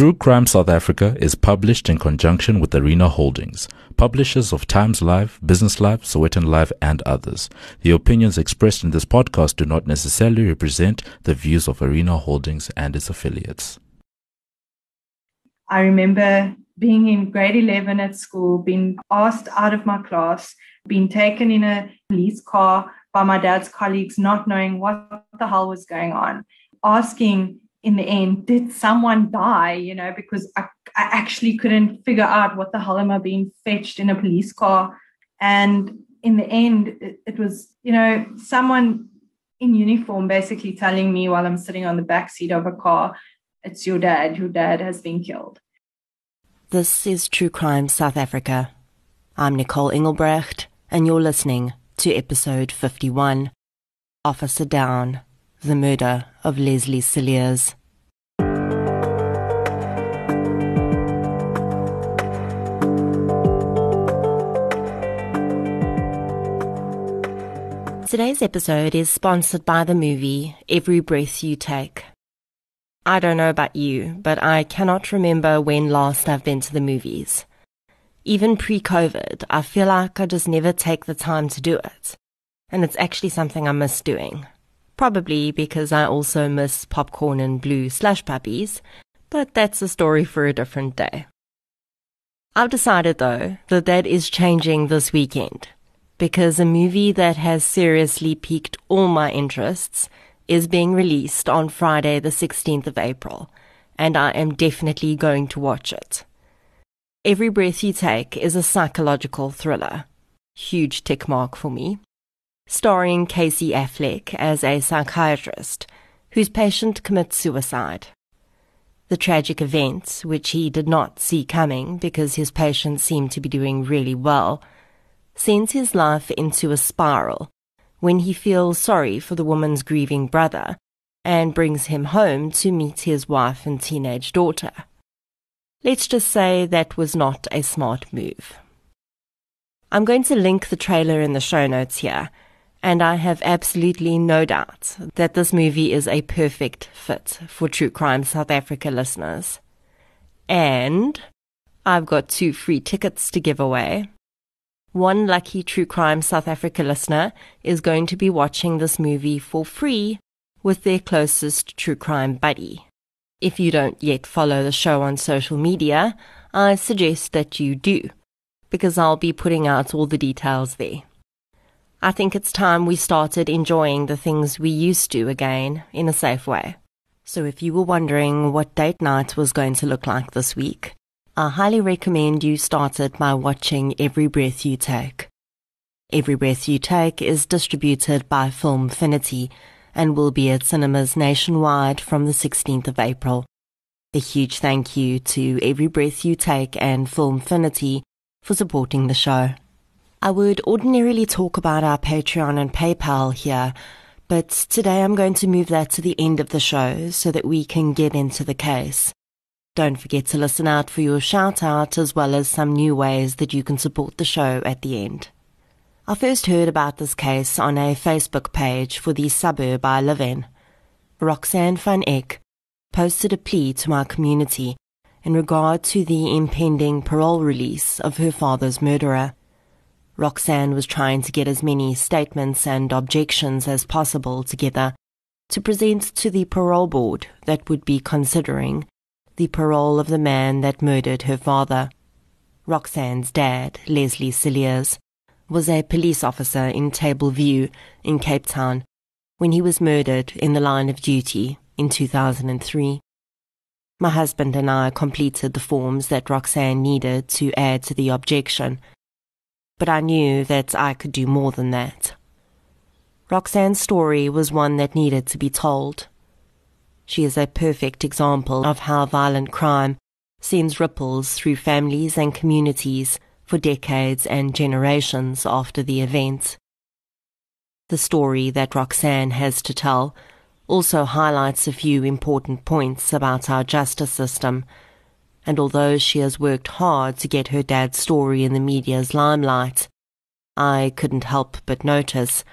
True Crime South Africa is published in conjunction with Arena Holdings, publishers of Times Live, Business Live, Sowetan Live, and others. The opinions expressed in this podcast do not necessarily represent the views of Arena Holdings and its affiliates. I remember being in grade 11 at school, being asked out of my class, being taken in a police car by my dad's colleagues, not knowing what the hell was going on, asking in the end, did someone die? You know, because I, I actually couldn't figure out what the hell am I being fetched in a police car. And in the end, it, it was, you know, someone in uniform basically telling me while I'm sitting on the back seat of a car, it's your dad, your dad has been killed. This is True Crime South Africa. I'm Nicole Engelbrecht, and you're listening to episode 51 Officer Down the murder of Leslie Cilliers. Today's episode is sponsored by the movie Every Breath You Take. I don't know about you, but I cannot remember when last I've been to the movies. Even pre COVID, I feel like I just never take the time to do it. And it's actually something I miss doing. Probably because I also miss popcorn and blue slush puppies, but that's a story for a different day. I've decided though that that is changing this weekend because a movie that has seriously piqued all my interests is being released on Friday the 16th of April, and I am definitely going to watch it. Every Breath You Take is a psychological thriller. Huge tick mark for me starring Casey Affleck as a psychiatrist whose patient commits suicide. The tragic event, which he did not see coming because his patient seemed to be doing really well, sends his life into a spiral when he feels sorry for the woman's grieving brother and brings him home to meet his wife and teenage daughter. Let's just say that was not a smart move. I'm going to link the trailer in the show notes here and I have absolutely no doubt that this movie is a perfect fit for True Crime South Africa listeners. And I've got two free tickets to give away. One lucky True Crime South Africa listener is going to be watching this movie for free with their closest true crime buddy. If you don't yet follow the show on social media, I suggest that you do, because I'll be putting out all the details there. I think it's time we started enjoying the things we used to again in a safe way. So if you were wondering what date night was going to look like this week, I highly recommend you start it by watching Every Breath You Take. Every Breath You Take is distributed by Filmfinity and will be at cinemas nationwide from the 16th of April. A huge thank you to Every Breath You Take and Filmfinity for supporting the show. I would ordinarily talk about our Patreon and PayPal here, but today I'm going to move that to the end of the show so that we can get into the case. Don't forget to listen out for your shout out as well as some new ways that you can support the show at the end. I first heard about this case on a Facebook page for the suburb I live in. Roxanne van Eck posted a plea to my community in regard to the impending parole release of her father's murderer. Roxanne was trying to get as many statements and objections as possible together to present to the parole board that would be considering the parole of the man that murdered her father. Roxanne's dad, Leslie Cilliers, was a police officer in Table View in Cape Town when he was murdered in the line of duty in 2003. My husband and I completed the forms that Roxanne needed to add to the objection but I knew that I could do more than that. Roxanne's story was one that needed to be told. She is a perfect example of how violent crime sends ripples through families and communities for decades and generations after the event. The story that Roxanne has to tell also highlights a few important points about our justice system and although she has worked hard to get her dad's story in the media's limelight, I couldn't help but notice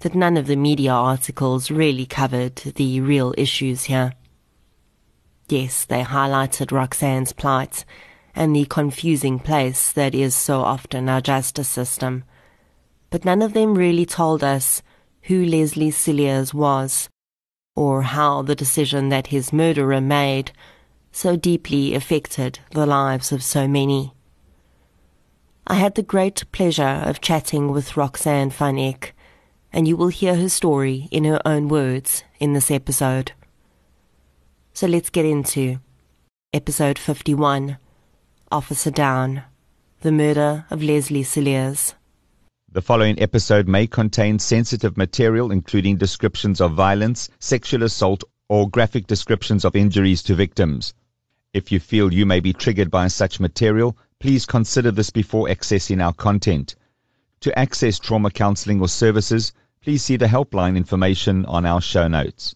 that none of the media articles really covered the real issues here. Yes, they highlighted Roxanne's plight and the confusing place that is so often our justice system. But none of them really told us who Leslie Cilliers was, or how the decision that his murderer made so deeply affected the lives of so many. I had the great pleasure of chatting with Roxanne van Eck, and you will hear her story in her own words in this episode. So let's get into episode 51 Officer Down The Murder of Leslie Cilliers. The following episode may contain sensitive material, including descriptions of violence, sexual assault, or graphic descriptions of injuries to victims. If you feel you may be triggered by such material, please consider this before accessing our content. To access trauma counseling or services, please see the helpline information on our show notes.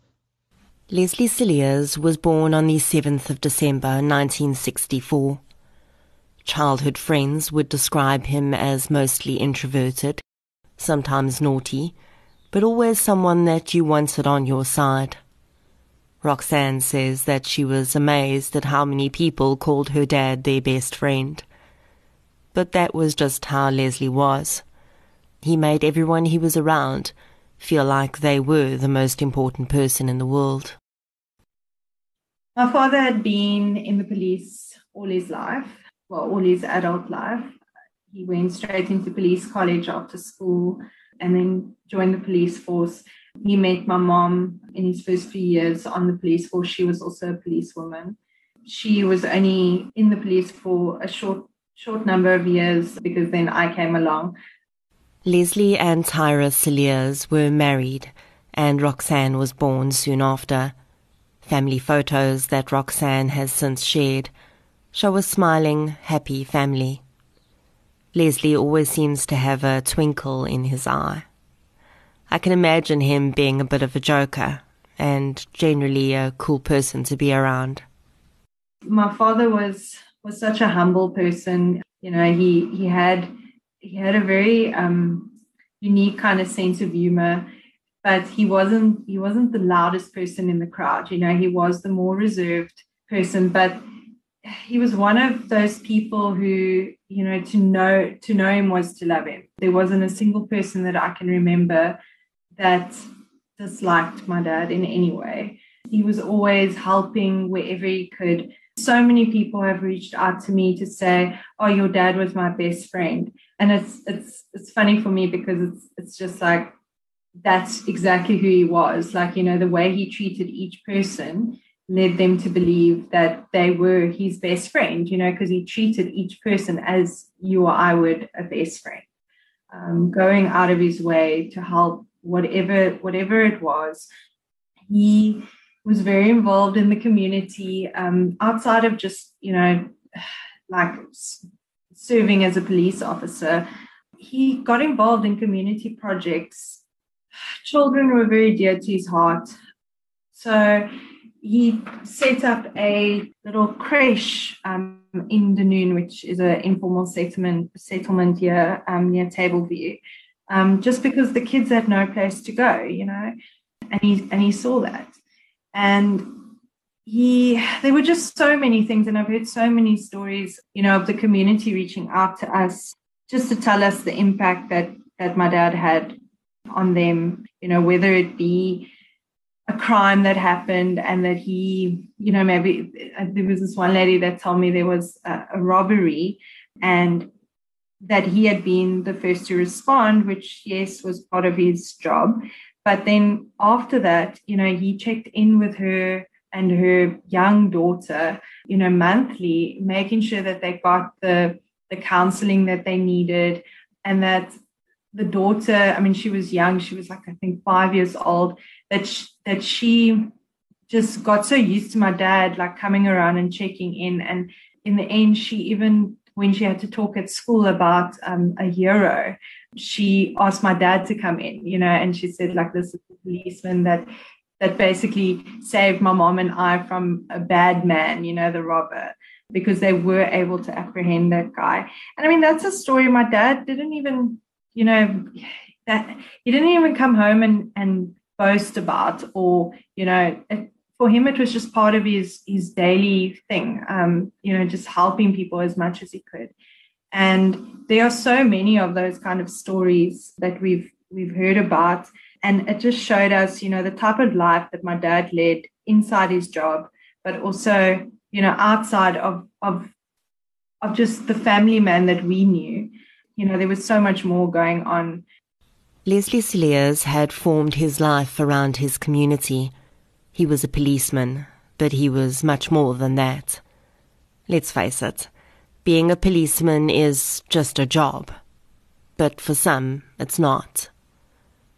Leslie Cilliers was born on the 7th of December 1964. Childhood friends would describe him as mostly introverted, sometimes naughty, but always someone that you wanted on your side. Roxanne says that she was amazed at how many people called her dad their best friend. But that was just how Leslie was. He made everyone he was around feel like they were the most important person in the world. My father had been in the police all his life well, all his adult life. He went straight into police college after school and then joined the police force. He met my mom in his first few years on the police force. She was also a policewoman. She was only in the police for a short short number of years because then I came along. Leslie and Tyra Cilliers were married and Roxanne was born soon after. Family photos that Roxanne has since shared show a smiling, happy family. Leslie always seems to have a twinkle in his eye. I can imagine him being a bit of a joker and generally a cool person to be around. My father was was such a humble person. You know, he he had he had a very um, unique kind of sense of humor, but he wasn't he wasn't the loudest person in the crowd. You know, he was the more reserved person, but he was one of those people who you know to know to know him was to love him there wasn't a single person that i can remember that disliked my dad in any way. He was always helping wherever he could. So many people have reached out to me to say oh your dad was my best friend. And it's it's it's funny for me because it's it's just like that's exactly who he was. Like you know the way he treated each person led them to believe that they were his best friend, you know, because he treated each person as you or I would a best friend, um, going out of his way to help whatever whatever it was. He was very involved in the community um, outside of just you know like serving as a police officer. He got involved in community projects. Children were very dear to his heart. So he set up a little creche um, in Dunoon, which is an informal settlement settlement here um, near Tableview, um, just because the kids had no place to go, you know, and he and he saw that, and he there were just so many things, and I've heard so many stories, you know, of the community reaching out to us just to tell us the impact that that my dad had on them, you know, whether it be a crime that happened and that he, you know, maybe uh, there was this one lady that told me there was a, a robbery and that he had been the first to respond, which, yes, was part of his job. But then after that, you know, he checked in with her and her young daughter, you know, monthly, making sure that they got the the counseling that they needed and that the daughter, I mean, she was young, she was like, I think five years old, that she, that she just got so used to my dad like coming around and checking in and in the end she even when she had to talk at school about um, a euro she asked my dad to come in you know and she said like this is the policeman that that basically saved my mom and i from a bad man you know the robber because they were able to apprehend that guy. And i mean that's a story my dad didn't even you know that he didn't even come home and and boast about or you know for him, it was just part of his his daily thing. Um, you know, just helping people as much as he could. And there are so many of those kind of stories that we've we've heard about, and it just showed us, you know, the type of life that my dad led inside his job, but also, you know, outside of of of just the family man that we knew. You know, there was so much more going on. Leslie Cilliers had formed his life around his community he was a policeman, but he was much more than that. Let's face it, being a policeman is just a job. But for some, it's not.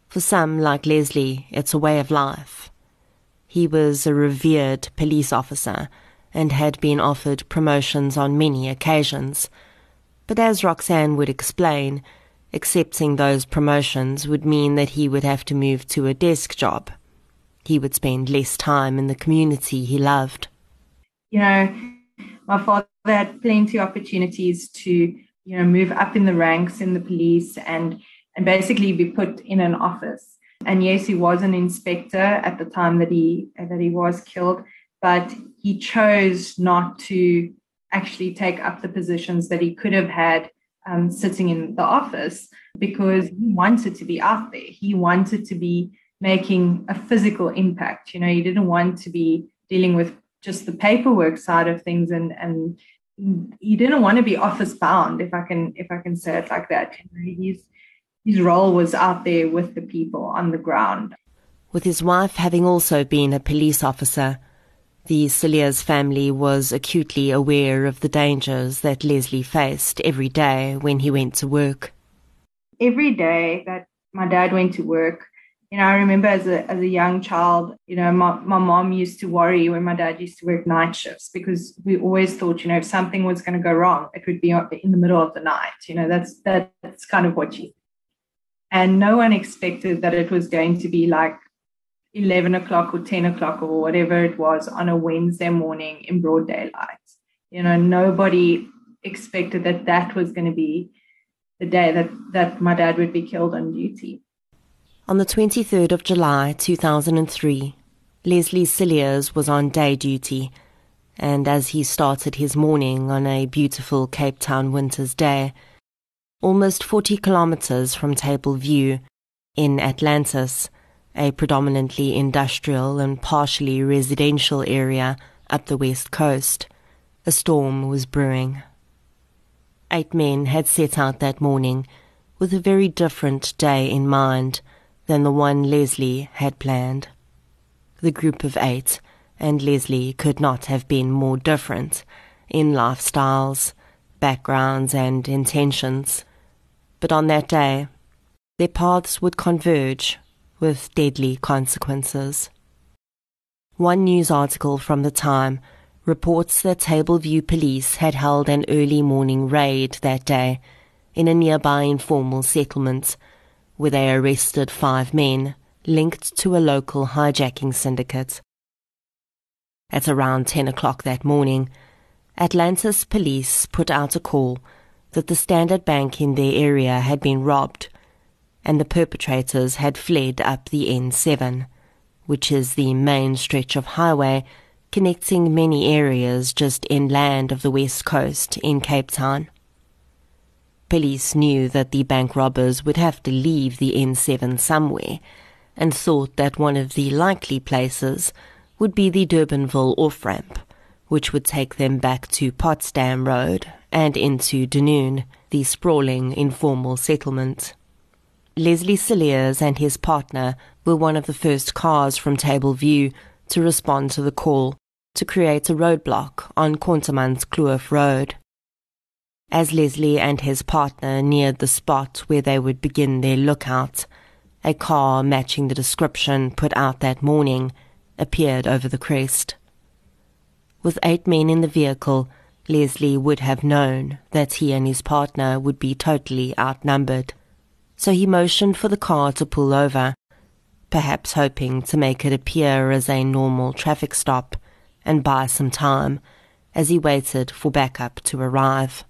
For some, like Leslie, it's a way of life. He was a revered police officer and had been offered promotions on many occasions. But as Roxanne would explain, accepting those promotions would mean that he would have to move to a desk job he would spend less time in the community he loved. You know, my father had plenty of opportunities to, you know, move up in the ranks in the police and and basically be put in an office. And yes, he was an inspector at the time that he that he was killed, but he chose not to actually take up the positions that he could have had um, sitting in the office because he wanted to be out there. He wanted to be making a physical impact. You know, you didn't want to be dealing with just the paperwork side of things and and you didn't want to be office bound if I can if I can say it like that. His his role was out there with the people on the ground. With his wife having also been a police officer, the Cilliers family was acutely aware of the dangers that Leslie faced every day when he went to work. Every day that my dad went to work, you know, I remember as a as a young child, you know, my, my mom used to worry when my dad used to work night shifts because we always thought, you know, if something was going to go wrong, it would be in the middle of the night. You know, that's that's kind of what she. And no one expected that it was going to be like 11 o'clock or 10 o'clock or whatever it was on a Wednesday morning in broad daylight. You know, nobody expected that that was going to be the day that that my dad would be killed on duty. On the 23rd of July 2003, Leslie Cilliers was on day duty, and as he started his morning on a beautiful Cape Town winter's day, almost 40 kilometers from Table View, in Atlantis, a predominantly industrial and partially residential area up the west coast, a storm was brewing. Eight men had set out that morning with a very different day in mind – than the one Leslie had planned. The group of eight and Leslie could not have been more different in lifestyles, backgrounds, and intentions. But on that day, their paths would converge with deadly consequences. One news article from the time reports that Tableview police had held an early morning raid that day in a nearby informal settlement where they arrested five men linked to a local hijacking syndicate. At around 10 o'clock that morning, Atlantis police put out a call that the Standard Bank in their area had been robbed and the perpetrators had fled up the N7, which is the main stretch of highway connecting many areas just inland of the west coast in Cape Town. Police knew that the bank robbers would have to leave the N7 somewhere and thought that one of the likely places would be the Durbanville off ramp, which would take them back to Potsdam Road and into Dunoon, the sprawling informal settlement. Leslie Cilliers and his partner were one of the first cars from Table View to respond to the call to create a roadblock on Contermanskloof Road. As Leslie and his partner neared the spot where they would begin their lookout, a car matching the description put out that morning appeared over the crest. With eight men in the vehicle, Leslie would have known that he and his partner would be totally outnumbered. So he motioned for the car to pull over, perhaps hoping to make it appear as a normal traffic stop and buy some time as he waited for backup to arrive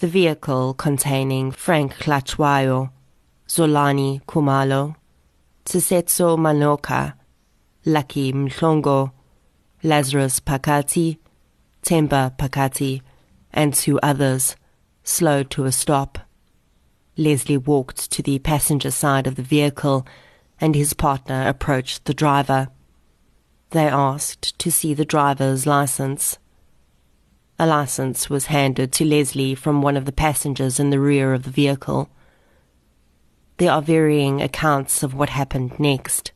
the vehicle containing Frank Hlatshwayo, Zolani Kumalo, Tsesetso Manoka, Lucky Mhlongo, Lazarus Pakati, Temba Pakati, and two others, slowed to a stop. Leslie walked to the passenger side of the vehicle and his partner approached the driver. They asked to see the driver's license. A license was handed to Leslie from one of the passengers in the rear of the vehicle. There are varying accounts of what happened next.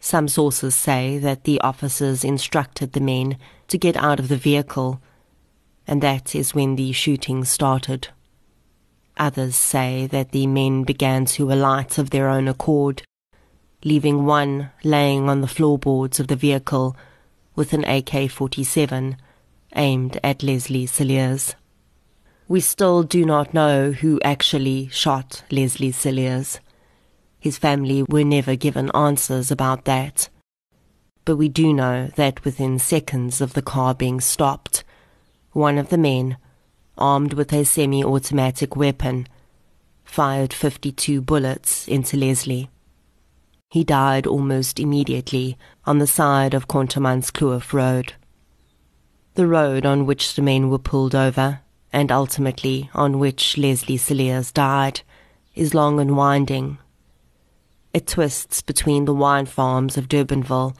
Some sources say that the officers instructed the men to get out of the vehicle, and that is when the shooting started. Others say that the men began to alight of their own accord, leaving one laying on the floorboards of the vehicle with an AK 47 aimed at Leslie Cilliers. We still do not know who actually shot Leslie Cilliers. His family were never given answers about that. But we do know that within seconds of the car being stopped, one of the men, armed with a semi automatic weapon, fired 52 bullets into Leslie. He died almost immediately on the side of Contermanskloof Road the road on which the men were pulled over, and ultimately on which Leslie Cilliers died, is long and winding. It twists between the wine farms of Durbanville,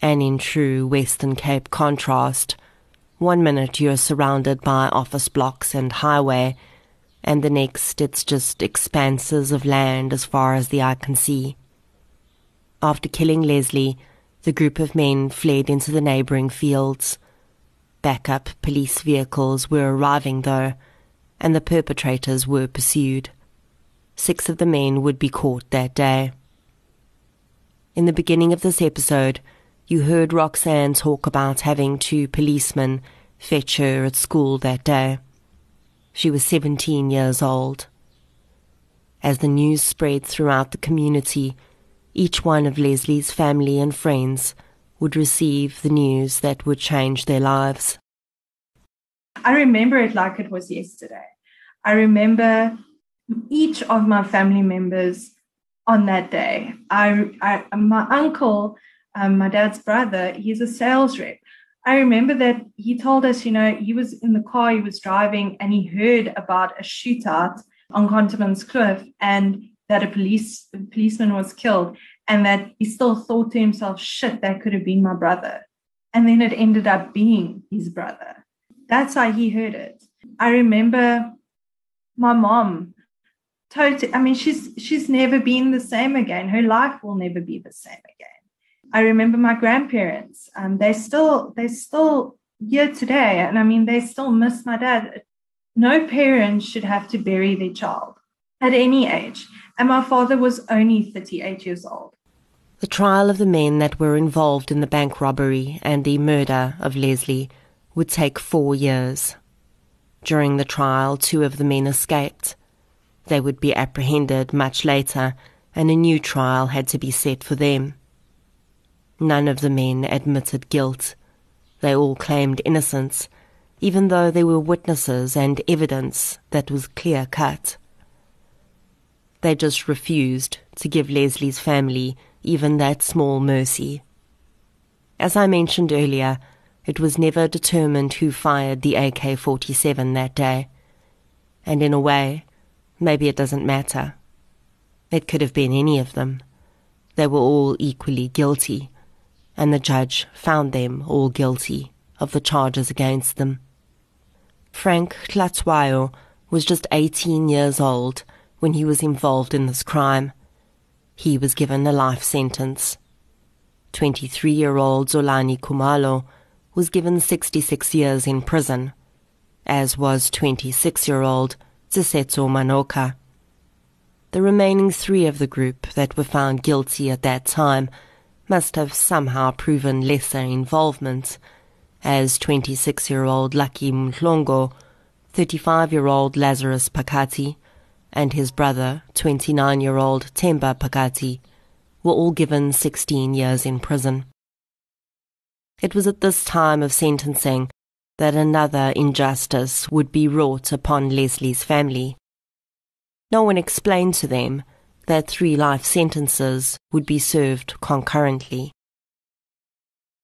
and in true Western Cape contrast, one minute you're surrounded by office blocks and highway, and the next it's just expanses of land as far as the eye can see. After killing Leslie, the group of men fled into the neighbouring fields. Backup police vehicles were arriving, though, and the perpetrators were pursued. Six of the men would be caught that day. In the beginning of this episode, you heard Roxanne talk about having two policemen fetch her at school that day. She was 17 years old. As the news spread throughout the community, each one of Leslie's family and friends would receive the news that would change their lives. I remember it like it was yesterday. I remember each of my family members on that day. I, I my uncle, um, my dad's brother, he's a sales rep. I remember that he told us, you know, he was in the car, he was driving, and he heard about a shootout on Contermanskloof and that a police a policeman was killed and that he still thought to himself, shit, that could have been my brother. And then it ended up being his brother. That's how he heard it. I remember my mom totally I mean she's she's never been the same again. Her life will never be the same again. I remember my grandparents. Um, they still they still here today, and I mean they still miss my dad. No parent should have to bury their child at any age and my father was only 38 years old. The trial of the men that were involved in the bank robbery and the murder of Leslie would take four years. During the trial, two of the men escaped. They would be apprehended much later, and a new trial had to be set for them. None of the men admitted guilt. They all claimed innocence, even though there were witnesses and evidence that was clear cut. They just refused to give Leslie's family even that small mercy. As I mentioned earlier, it was never determined who fired the AK 47 that day. And in a way, maybe it doesn't matter. It could have been any of them. They were all equally guilty, and the judge found them all guilty of the charges against them. Frank Hlatshwayo was just 18 years old when he was involved in this crime. He was given a life sentence. 23 year old Zolani Kumalo was given 66 years in prison, as was 26 year old Zisetso Manoka. The remaining three of the group that were found guilty at that time must have somehow proven lesser involvement, as 26 year old Lucky Mhlongo, 35 year old Lazarus Phakathi, and his brother, 29 year old Themba Pakati, were all given 16 years in prison. It was at this time of sentencing that another injustice would be wrought upon Leslie's family. No one explained to them that three life sentences would be served concurrently.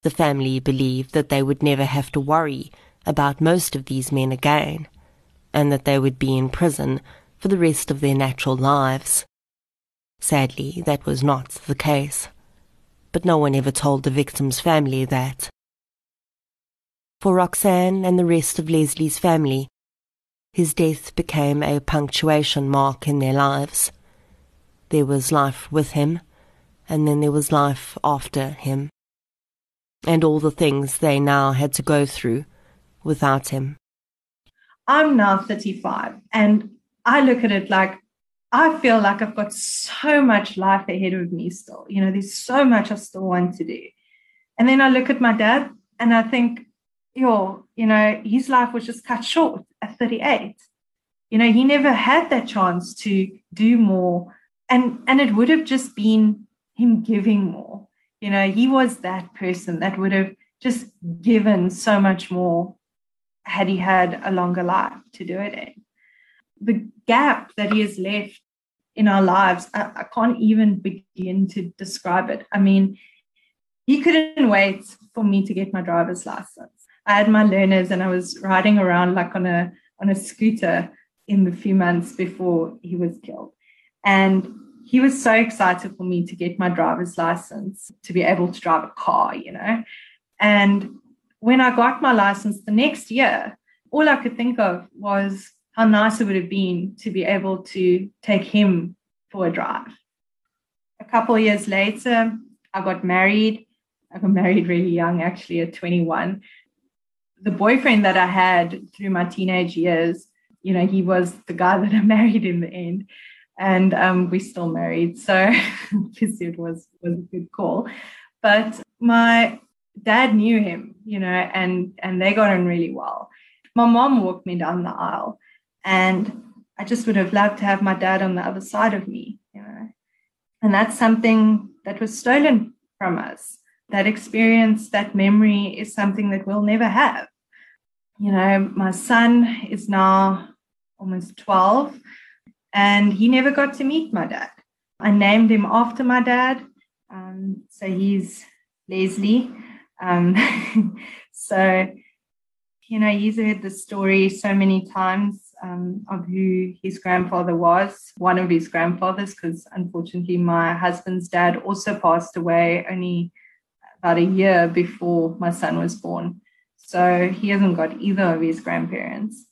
the family believed that they would never have to worry about most of these men again, and that they would be in prison for the rest of their natural lives. Sadly, that was not the case. But no one ever told the victim's family that. For Roxanne and the rest of Leslie's family, his death became a punctuation mark in their lives. There was life with him, and then there was life after him. And all the things they now had to go through without him. I'm now 35, and I look at it like I feel like I've got so much life ahead of me still. You know, there's so much I still want to do. And then I look at my dad and I think, yo, you know, his life was just cut short at 38. You know, he never had that chance to do more. And and it would have just been him giving more. You know, he was that person that would have just given so much more had he had a longer life to do it in the gap that he has left in our lives, I, I can't even begin to describe it. I mean, he couldn't wait for me to get my driver's license. I had my learners and I was riding around like on a on a scooter in the few months before he was killed. And he was so excited for me to get my driver's license to be able to drive a car, you know. And when I got my license the next year, all I could think of was how nice it would have been to be able to take him for a drive. A couple of years later, I got married. I got married really young, actually, at 21. The boyfriend that I had through my teenage years, you know, he was the guy that I married in the end. And um, we still married. So it was, was a good call. But my dad knew him, you know, and, and they got on really well. My mom walked me down the aisle and I just would have loved to have my dad on the other side of me, you know. And that's something that was stolen from us. That experience, that memory is something that we'll never have. You know, my son is now almost 12 and he never got to meet my dad. I named him after my dad. Um, so he's Leslie. Um, so, you know, he's heard the story so many times um, of who his grandfather was, one of his grandfathers, because unfortunately my husband's dad also passed away only about a year before my son was born. So he hasn't got either of his grandparents.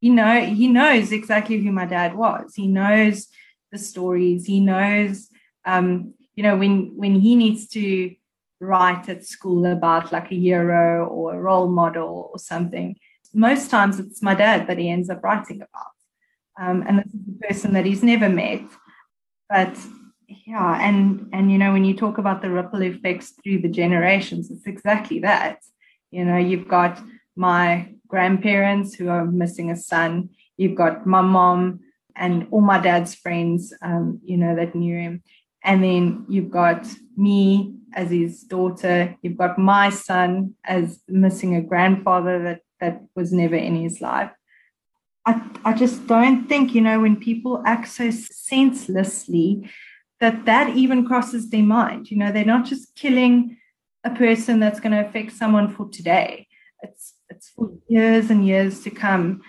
He know he knows exactly who my dad was. He knows the stories. He knows, um, you know, when when he needs to write at school about like a hero or a role model or something most times it's my dad that he ends up writing about. Um, and this is a person that he's never met. But yeah, and and you know, when you talk about the ripple effects through the generations, it's exactly that. You know, you've got my grandparents who are missing a son, you've got my mom and all my dad's friends, um, you know, that knew him. And then you've got me as his daughter, you've got my son as missing a grandfather that that was never in his life. I, I just don't think, you know, when people act so senselessly, that that even crosses their mind. You know, they're not just killing a person that's going to affect someone for today. It's it's for years and years to come.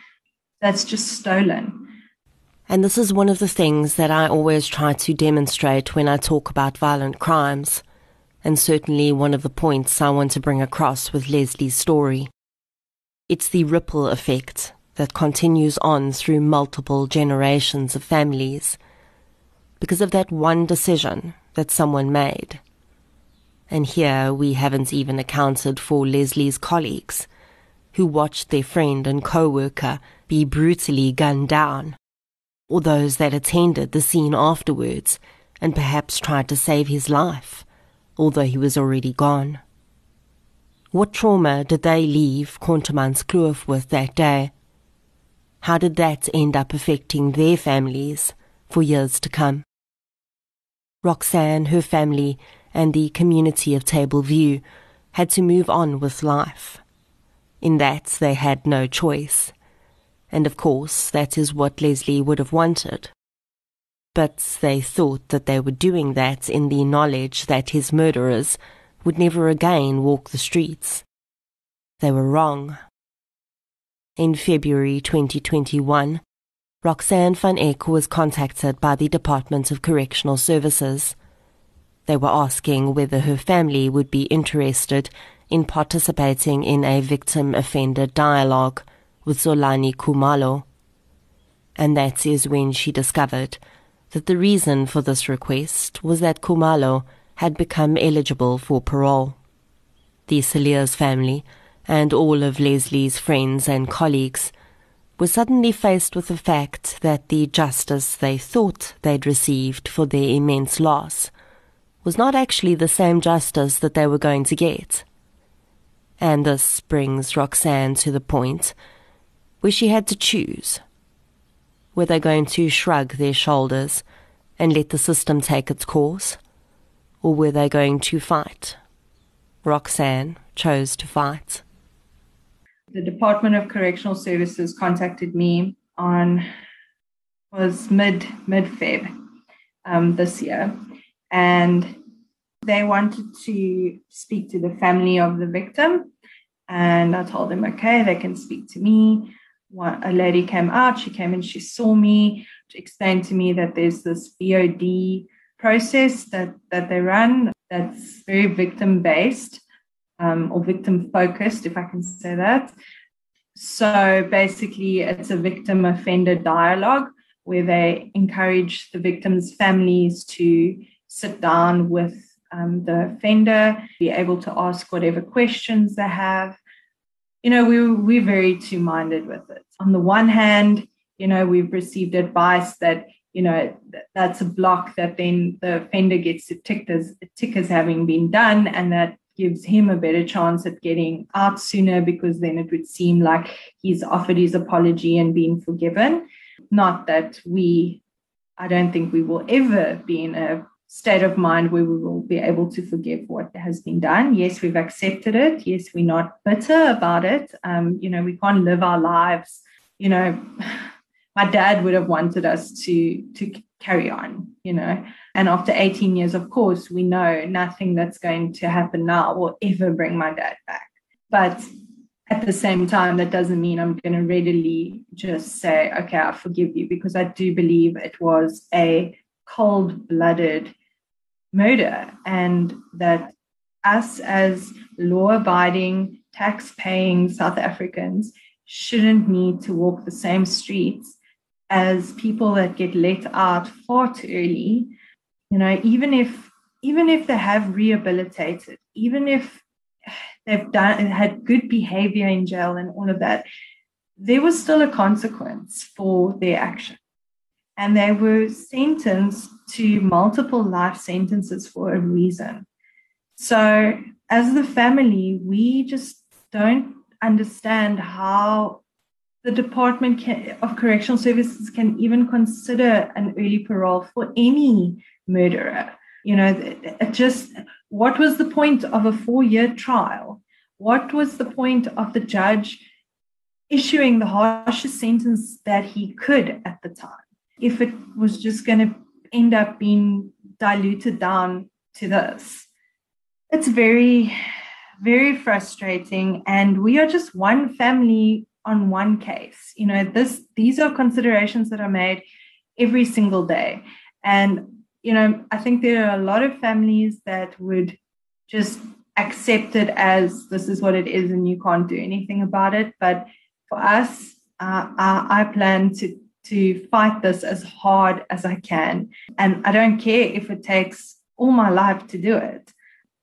That's just stolen. And this is one of the things that I always try to demonstrate when I talk about violent crimes, and certainly one of the points I want to bring across with Leslie's story. It's the ripple effect that continues on through multiple generations of families because of that one decision that someone made. And here we haven't even accounted for Leslie's colleagues who watched their friend and co-worker be brutally gunned down, or those that attended the scene afterwards and perhaps tried to save his life, although he was already gone. What trauma did they leave Contermanskloof with that day? How did that end up affecting their families for years to come? Roxanne, her family, and the community of Table View had to move on with life. In that, they had no choice. And of course, that is what Leslie would have wanted. But they thought that they were doing that in the knowledge that his murderers would never again walk the streets. They were wrong. In February 2021, Roxanne van Eck was contacted by the Department of Correctional Services. They were asking whether her family would be interested in participating in a victim offender dialogue with Zolani Kumalo. And that is when she discovered that the reason for this request was that Khumalo had become eligible for parole. The Cilliers family and all of Leslie's friends and colleagues were suddenly faced with the fact that the justice they thought they'd received for their immense loss was not actually the same justice that they were going to get. And this brings Roxanne to the point where she had to choose. Were they going to shrug their shoulders and let the system take its course? Or were they going to fight? Roxanne chose to fight. The Department of Correctional Services contacted me on was mid mid Feb um, this year, and they wanted to speak to the family of the victim. And I told them, okay, they can speak to me. One, a lady came out, she came and she saw me, to explain to me that there's this VOD process that, that they run that's very victim based um, or victim focused, if I can say that. So basically, it's a victim offender dialogue where they encourage the victims' families to sit down with um, the offender, be able to ask whatever questions they have. You know, we, we're very two minded with it. On the one hand, you know, we've received advice that, you know, that's a block that then the offender gets a tick as, tick as having been done, and that gives him a better chance at getting out sooner because then it would seem like he's offered his apology and been forgiven. Not that we, I don't think we will ever be in a state of mind where we will be able to forgive what has been done. Yes, we've accepted it. Yes, we're not bitter about it. Um, you know, we can't live our lives. You know, my dad would have wanted us to to carry on. You know, and after 18 years, of course, we know nothing that's going to happen now will ever bring my dad back. But at the same time, that doesn't mean I'm going to readily just say, okay, I forgive you, because I do believe it was a cold blooded murder and that us as law abiding, tax paying South Africans shouldn't need to walk the same streets as people that get let out far too early. You know, even if even if they have rehabilitated, even if they've done and had good behavior in jail and all of that, there was still a consequence for their action and they were sentenced to multiple life sentences for a reason. So, as the family, we just don't understand how the Department of Correctional Services can even consider an early parole for any murderer. You know, just what was the point of a four year trial? What was the point of the judge issuing the harshest sentence that he could at the time? if it was just going to end up being diluted down to this. It's very, very frustrating. And we are just one family on one case. You know, this these are considerations that are made every single day. And, you know, I think there are a lot of families that would just accept it as this is what it is and you can't do anything about it. But for us, uh, I, I plan to to fight this as hard as I can. And I don't care if it takes all my life to do it.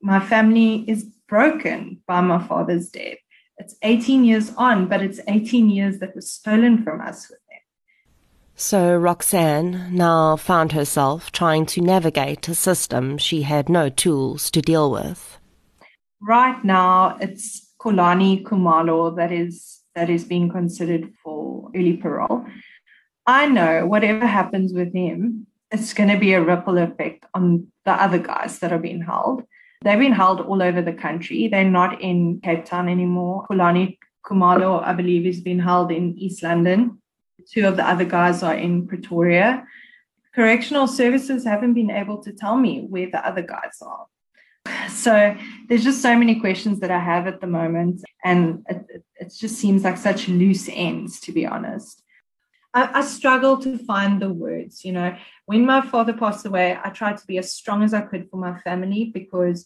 My family is broken by my father's death. It's 18 years on, but it's 18 years that was stolen from us with them. So Roxanne now found herself trying to navigate a system she had no tools to deal with. Right now, it's Xolani Kumalo that is that is being considered for early parole. I know whatever happens with him, it's going to be a ripple effect on the other guys that are being held. They've been held all over the country. They're not in Cape Town anymore. Kulani Kumalo, I believe, is being held in East London. Two of the other guys are in Pretoria. Correctional services haven't been able to tell me where the other guys are. So there's just so many questions that I have at the moment, and it, it just seems like such loose ends, to be honest. I, I struggle to find the words. You know, when my father passed away, I tried to be as strong as I could for my family because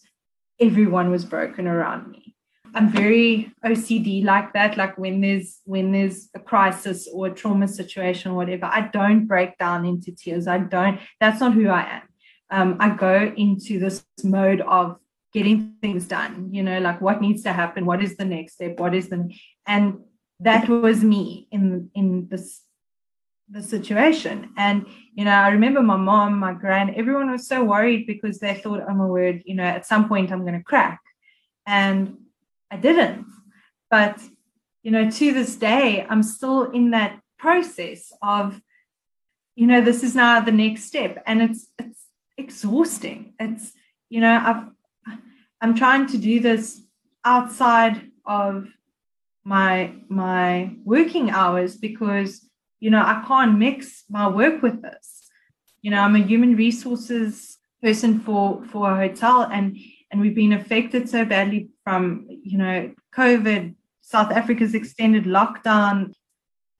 everyone was broken around me. I'm very OCD like that. Like when there's when there's a crisis or a trauma situation or whatever, I don't break down into tears. I don't. That's not who I am. Um, I go into this mode of getting things done. You know, like what needs to happen. What is the next step? What is the and that was me in in this the situation. And, you know, I remember my mom, my grand, everyone was so worried because they thought, oh my word, you know, at some point I'm going to crack. And I didn't. But, you know, to this day, I'm still in that process of, you know, this is now the next step. And it's, it's exhausting. It's, you know, I've, I'm trying to do this outside of my my working hours because you know, I can't mix my work with this. You know, I'm a human resources person for for a hotel and and we've been affected so badly from, you know, COVID, South Africa's extended lockdown.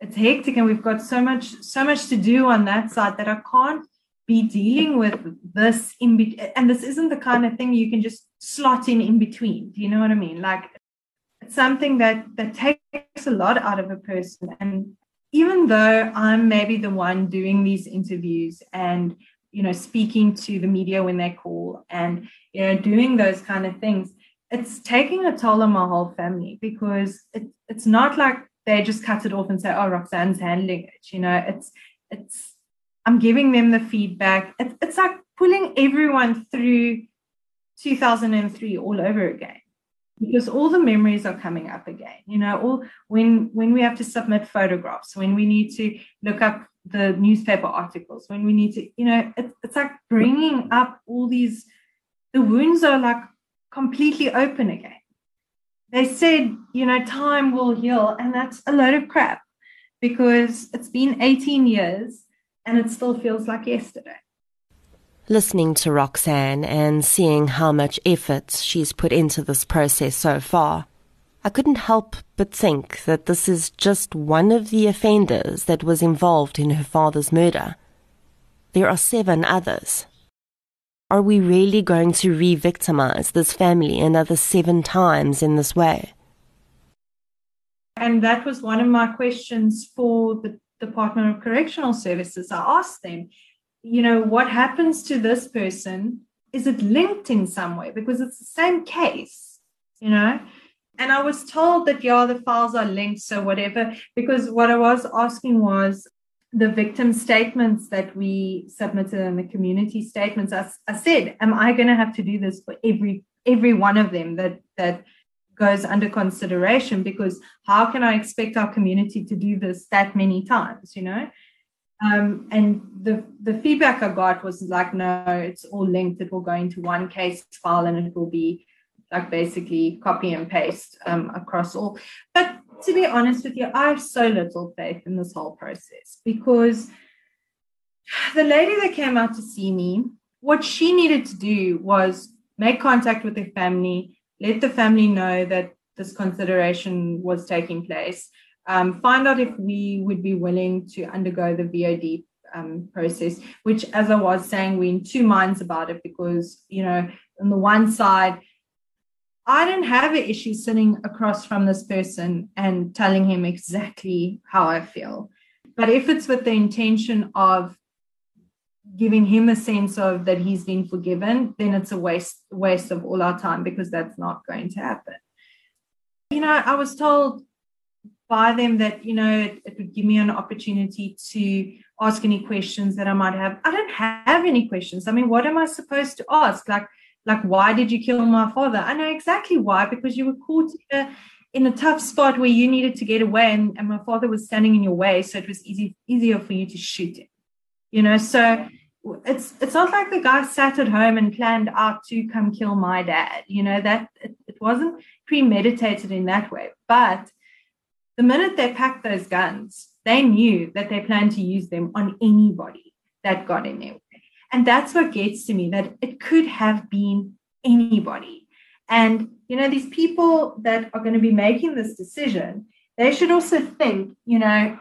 It's hectic and we've got so much so much to do on that side that I can't be dealing with this in be- and this isn't the kind of thing you can just slot in in between. Do you know what I mean? Like it's something that that takes a lot out of a person and even though I'm maybe the one doing these interviews and you know speaking to the media when they call and you know doing those kind of things, it's taking a toll on my whole family because it, it's not like they just cut it off and say, "Oh, Roxanne's handling it." You know, it's it's I'm giving them the feedback. It, it's like pulling everyone through 2003 all over again because all the memories are coming up again you know all when when we have to submit photographs when we need to look up the newspaper articles when we need to you know it, it's like bringing up all these the wounds are like completely open again. They said you know time will heal and that's a load of crap because it's been 18 years and it still feels like yesterday Listening to Roxanne and seeing how much effort she's put into this process so far, I couldn't help but think that this is just one of the offenders that was involved in her father's murder. There are seven others. Are we really going to re victimize this family another seven times in this way? And that was one of my questions for the Department of Correctional Services. I asked them, you know, what happens to this person? Is it linked in some way? Because it's the same case, you know? And I was told that, yeah, the files are linked, so whatever. Because what I was asking was the victim statements that we submitted and the community statements. I, I said, am I going to have to do this for every every one of them that that goes under consideration? Because how can I expect our community to do this that many times? You know, um, and the, the feedback I got was like, no, it's all linked. It will go into one case file and it will be like basically copy and paste um, across all. But to be honest with you, I have so little faith in this whole process because the lady that came out to see me, what she needed to do was make contact with the family, let the family know that this consideration was taking place, um, find out if we would be willing to undergo the VOD um, process, which, as I was saying, we're in two minds about it because, you know, on the one side, I don't have an issue sitting across from this person and telling him exactly how I feel. But if it's with the intention of giving him a sense of that he's been forgiven, then it's a waste waste of all our time because that's not going to happen. You know, I was told by them that you know it, it, would give me an opportunity to ask any questions that I might have. I don't have any questions. I mean, what am I supposed to ask? Like, like why did you kill my father? I know exactly why because you were caught in a, in a tough spot where you needed to get away, and, and my father was standing in your way, so it was easy easier for you to shoot him. You know, so it's it's not like the guy sat at home and planned out to come kill my dad. You know that it, it wasn't premeditated in that way, but the minute they packed those guns, they knew that they planned to use them on anybody that got in there. And that's what gets to me that it could have been anybody. And, you know, these people that are going to be making this decision, they should also think, you know,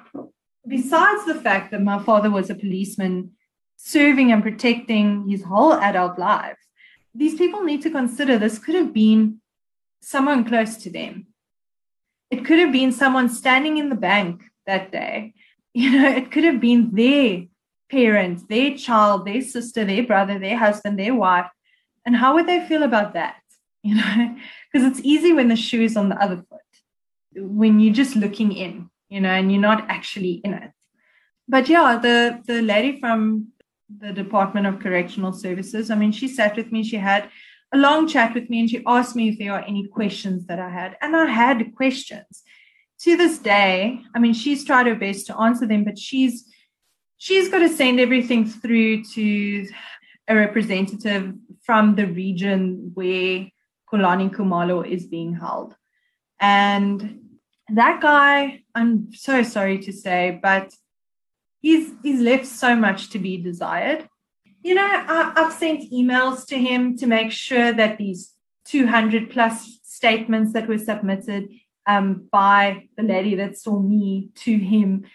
besides the fact that my father was a policeman serving and protecting his whole adult life, these people need to consider this could have been someone close to them. It could have been someone standing in the bank that day. You know, it could have been their parents, their child, their sister, their brother, their husband, their wife. And how would they feel about that? You know, because it's easy when the shoe is on the other foot, when you're just looking in, you know, and you're not actually in it. But yeah, the the lady from the Department of Correctional Services, I mean, she sat with me, she had a long chat with me and she asked me if there are any questions that I had. And I had questions. To this day, I mean, she's tried her best to answer them, but she's she's got to send everything through to a representative from the region where Xolani Khumalo is being held. And that guy, I'm so sorry to say, but he's he's left so much to be desired you know, I, have sent emails to him to make sure that these 200 plus statements that were submitted um, by the lady that saw me to him,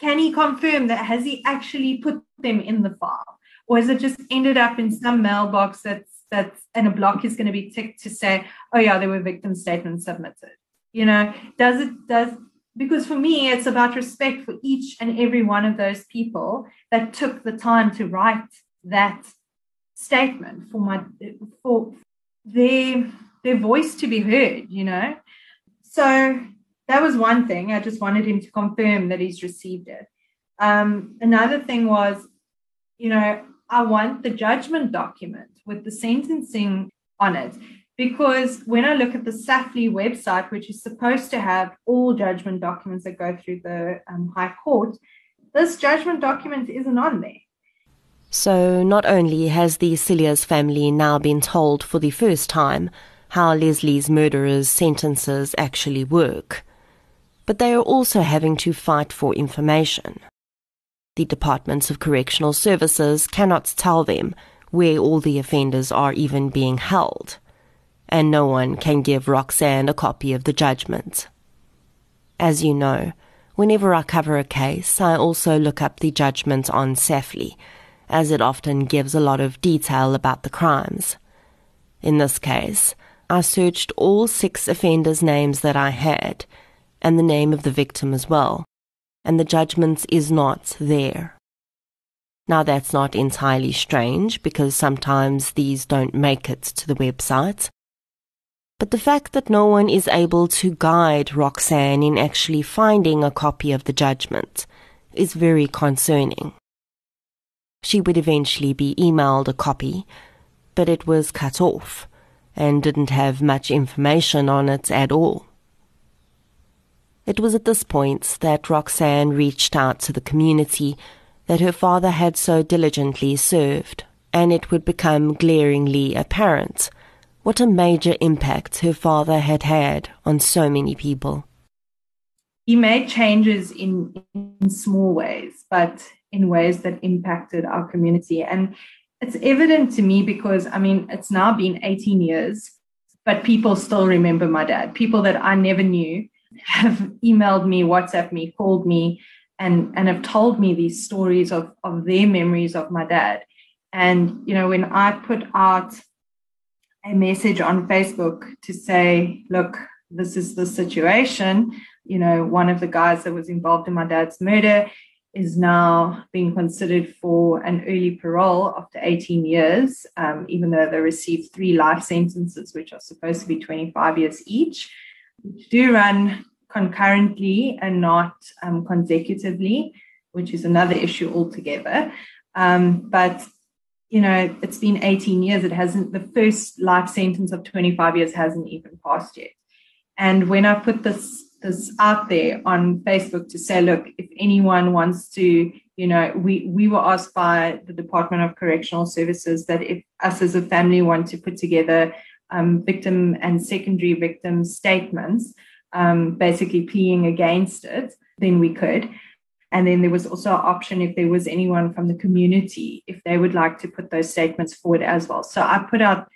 can he confirm that has he actually put them in the file? Or has it just ended up in some mailbox that's that's and a block is going to be ticked to say, oh yeah, there were victim statements submitted. You know, does it does because for me it's about respect for each and every one of those people that took the time to write that statement for my for their their voice to be heard you know? So that was one thing. I just wanted him to confirm that he's received it. Um, another thing was you know i want the judgment document with the sentencing on it because when I look at the SAFLII website, which is supposed to have all judgment documents that go through the um, High Court, this judgment document isn't on there. So, not only has the Cilliers family now been told for the first time how Leslie's murderers' sentences actually work, but they are also having to fight for information. The Departments of Correctional Services cannot tell them where all the offenders are even being held, and no one can give Roxanne a copy of the judgment. As you know, whenever I cover a case, I also look up the judgment on SAFLII as it often gives a lot of detail about the crimes. In this case, I searched all six offenders' names that I had, and the name of the victim as well, and the judgment is not there. Now that's not entirely strange because sometimes these don't make it to the website. But the fact that no one is able to guide Roxanne in actually finding a copy of the judgment is very concerning. She would eventually be emailed a copy, but it was cut off and didn't have much information on it at all. It was at this point that Roxanne reached out to the community that her father had so diligently served, and it would become glaringly apparent what a major impact her father had had on so many people. He made changes in, in small ways, but in ways that impacted our community. And it's evident to me because, I mean, it's now been 18 years, but people still remember my dad. People that I never knew have emailed me, WhatsApp me, called me, and, and have told me these stories of, of their memories of my dad. And, you know, when I put out a message on Facebook to say, look, this is the situation, you know, one of the guys that was involved in my dad's murder is now being considered for an early parole after 18 years, um, even though they received three life sentences, which are supposed to be 25 years each, which do run concurrently and not um, consecutively, which is another issue altogether. Um, but you know, it's been 18 years. It hasn't, the first life sentence of 25 years hasn't even passed yet. And when I put this this out there on Facebook to say, look, if anyone wants to, you know, we we were asked by the Department of Correctional Services that if us as a family want to put together um, victim and secondary victim statements, um, basically pleading against it, then we could. And then there was also an option if there was anyone from the community, if they would like to put those statements forward as well. So I put out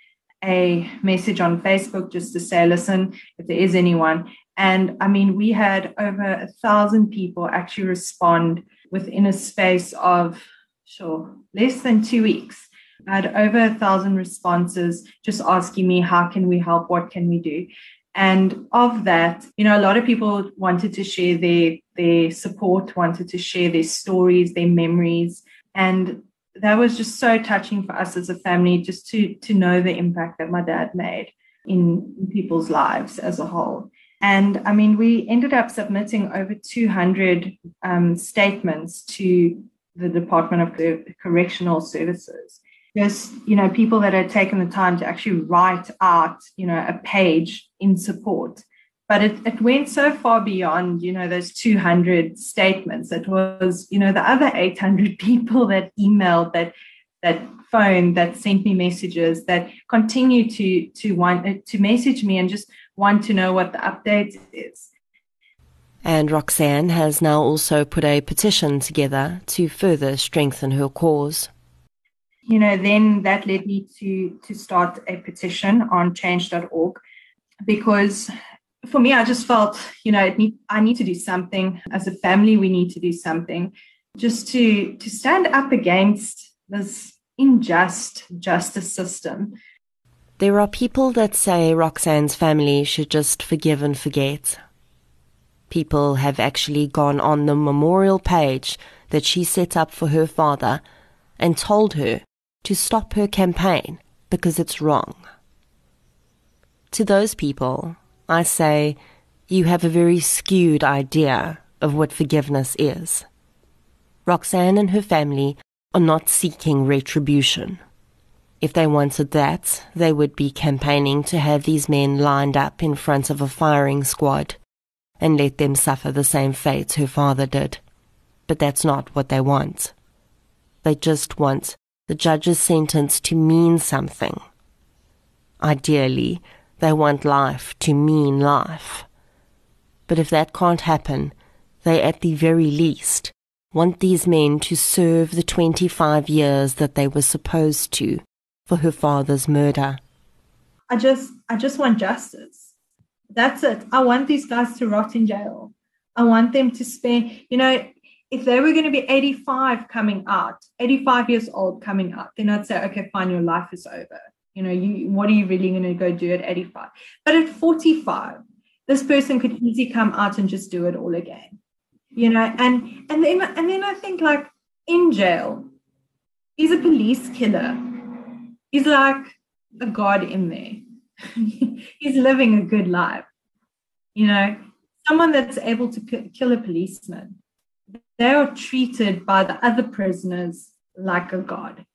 a message on Facebook just to say, listen, if there is anyone. And I mean, we had over a thousand people actually respond within a space of, sure, less than two weeks. I had over a thousand responses just asking me, how can we help? What can we do? And of that, you know, a lot of people wanted to share their their support, wanted to share their stories, their memories. And that was just so touching for us as a family just to to know the impact that my dad made in, in people's lives as a whole. And I mean, we ended up submitting over 200 um, statements to the Department of Correctional Services. Just, you know, people that had taken the time to actually write out, you know, a page in support. But it, it went so far beyond, you know, those 200 statements. It was, you know, the other 800 people that emailed, that that phone, that sent me messages, that continue to to want to message me and just want to know what the update is. And Roxanne has now also put a petition together to further strengthen her cause. You know, then that led me to to start a petition on change.org because for me, I just felt, you know, i need, I need to do something. As a family, we need to do something just to to stand up against this unjust justice system there are people that say Roxanne's family should just forgive and forget. People have actually gone on the memorial page that she set up for her father and told her to stop her campaign because it's wrong. To those people, I say, you have a very skewed idea of what forgiveness is. Roxanne and her family are not seeking retribution. If they wanted that, they would be campaigning to have these men lined up in front of a firing squad and let them suffer the same fate her father did. But that's not what they want. They just want the judge's sentence to mean something. Ideally, they want life to mean life. But if that can't happen, they at the very least want these men to serve the 25 years that they were supposed to for her father's murder. I just I just want justice. That's it. I want these guys to rot in jail. I want them to spend, you know, if they were going to be 85 coming out, 85 years old coming out, then I'd say, okay, fine, your life is over. You know, you what are you really going to go do at 85? But at 45, this person could easily come out and just do it all again. You know, and and then and then I think like in jail, he's a police killer he's like a god in there. he's living a good life. You know, someone that's able to kill a policeman, they are treated by the other prisoners like a god.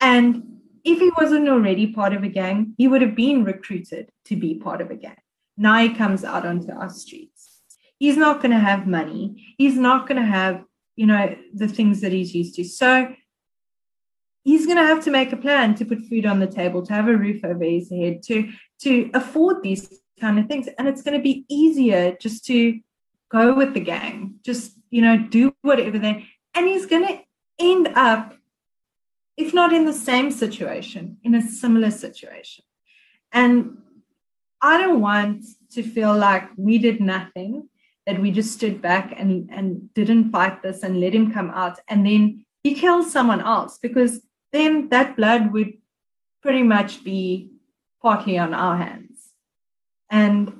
And if he wasn't already part of a gang, he would have been recruited to be part of a gang. Now he comes out onto our streets. He's not going to have money. He's not going to have, you know, the things that he's used to. So he's going to have to make a plan to put food on the table, to have a roof over his head, to to afford these kind of things. And it's going to be easier just to go with the gang, just you know, do whatever they. And he's going to end up, if not in the same situation, in a similar situation. And I don't want to feel like we did nothing, that we just stood back and, and didn't fight this and let him come out. And then he kills someone else because then that blood would pretty much be partly on our hands. And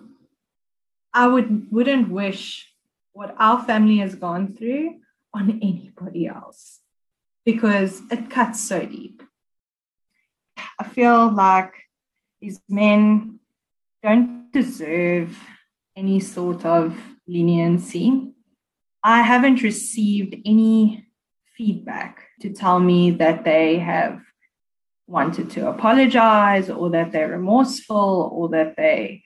I would wouldn't wish what our family has gone through on anybody else because it cuts so deep. I feel like these men don't deserve any sort of leniency. I haven't received any feedback to tell me that they have wanted to apologize or that they're remorseful or that they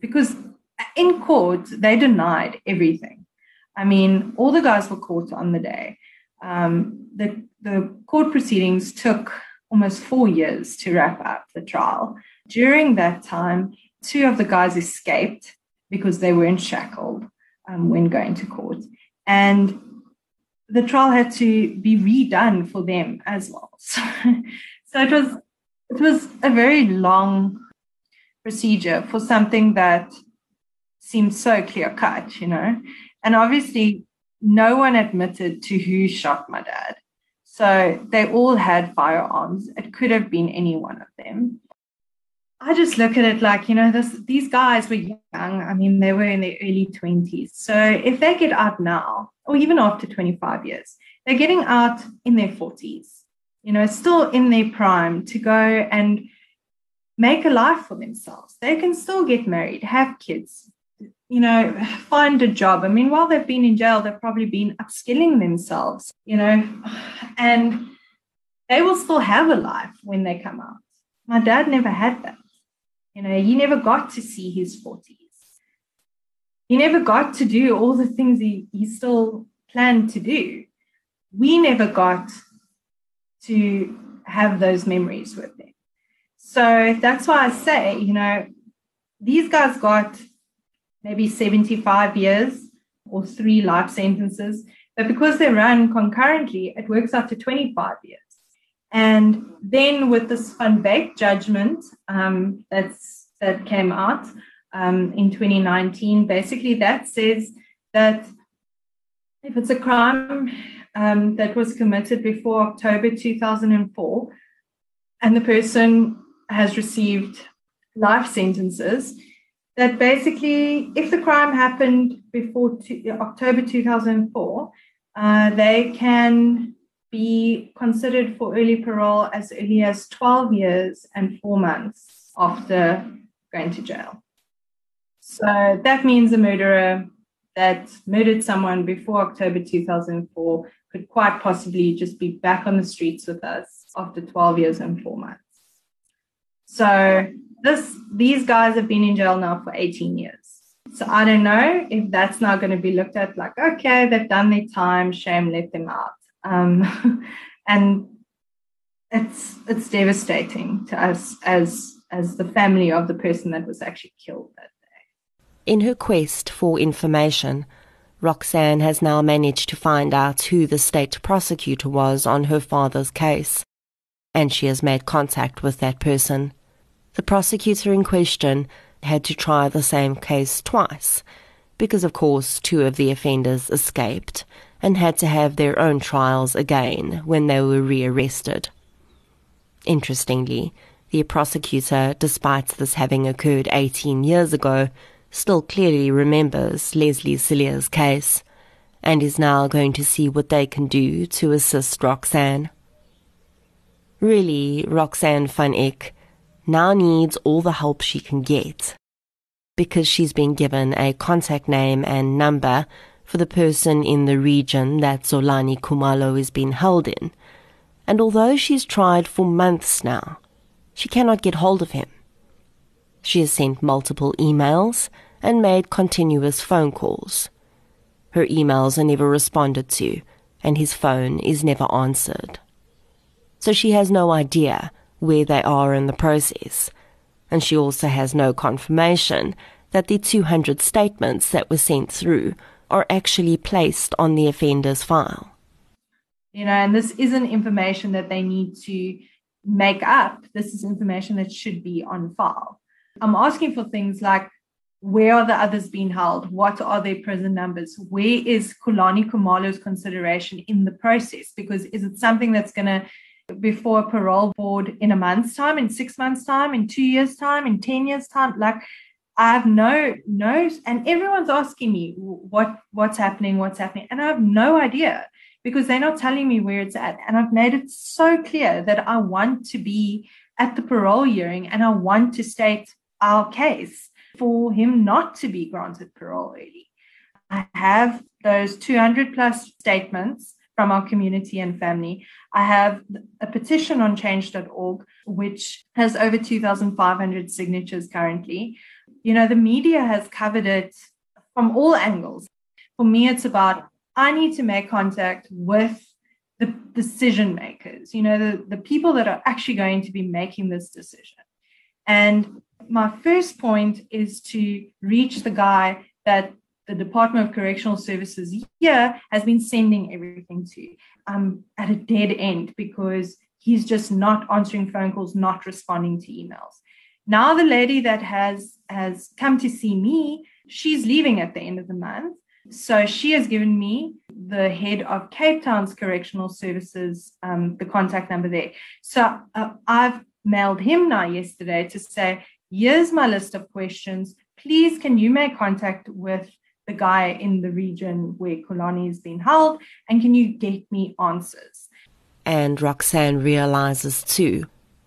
because in court they denied everything. I mean all the guys were caught on the day. Um, the, the court proceedings took almost four years to wrap up the trial. During that time two of the guys escaped because they weren't shackled um, when going to court. And the trial had to be redone for them as well. So, so it was it was a very long procedure for something that seemed so clear cut, you know. And obviously, no one admitted to who shot my dad. So they all had firearms. It could have been any one of them. I just look at it like, you know, this, these guys were young. I mean, they were in their early 20s. So if they get out now, or even after 25 years, they're getting out in their 40s, you know, still in their prime to go and make a life for themselves. They can still get married, have kids, you know, find a job. I mean, while they've been in jail, they've probably been upskilling themselves, you know, and they will still have a life when they come out. My dad never had that. You know, he never got to see his 40s. He never got to do all the things he, he still planned to do. We never got to have those memories with him. So that's why I say, you know, these guys got maybe 75 years or three life sentences, but because they run concurrently, it works out to 25 years. And then with this Van Wyk judgment um, that's that came out um, in 2019, basically that says that if it's a crime um, that was committed before October 2004 and the person has received life sentences, that basically, if the crime happened before October 2004, uh, they can be considered for early parole as early as 12 years and four months after going to jail. So that means a murderer that murdered someone before October 2004 could quite possibly just be back on the streets with us after 12 years and four months. So this these guys have been in jail now for 18 years. So I don't know if that's now going to be looked at like, okay, they've done their time, shame, let them out. Um, and it's it's devastating to us as as the family of the person that was actually killed that. In her quest for information, Roxanne has now managed to find out who the state prosecutor was on her father's case, and she has made contact with that person. The prosecutor in question had to try the same case twice, because of course two of the offenders escaped and had to have their own trials again when they were rearrested. Interestingly, the prosecutor, despite this having occurred 18 years ago, still clearly remembers Leslie Cilliers' case and is now going to see what they can do to assist Roxanne. Really, Roxanne van Eck now needs all the help she can get because she's been given a contact name and number for the person in the region that Xolani Khumalo is being held in. And although she's tried for months now, she cannot get hold of him. She has sent multiple emails and made continuous phone calls. Her emails are never responded to, and his phone is never answered. So she has no idea where they are in the process, and she also has no confirmation that the 200 statements that were sent through are actually placed on the offender's file. You know, and this isn't information that they need to make up. This is information that should be on file. I'm asking for things like where are the others being held? What are their prison numbers? Where is Xolani Khumalo's consideration in the process? Because is it something that's going to before a parole board in a month's time, in six months' time, in two years' time, in 10 years' time? Like, I have no no and everyone's asking me what what's happening, what's happening, and I have no idea because they're not telling me where it's at. And I've made it so clear that I want to be at the parole hearing and I want to state our case for him not to be granted parole early. I have those 200 plus statements from our community and family. I have a petition on change.org, which has over 2,500 signatures currently you know, the media has covered it from all angles. For me, it's about I need to make contact with the decision makers, you know, the, the people that are actually going to be making this decision. And my first point is to reach the guy that the Department of Correctional Services here has been sending everything to. I'm at a dead end because he's just not answering phone calls, not responding to emails. Now the lady that has has come to see me, she's leaving at the end of the month. So she has given me the head of Cape Town's correctional services, um, the contact number there. So uh, I've mailed him now yesterday to say, here's my list of questions. Please, can you make contact with the guy in the region where Xolani is being held? And can you get me answers? And Roxanne realizes too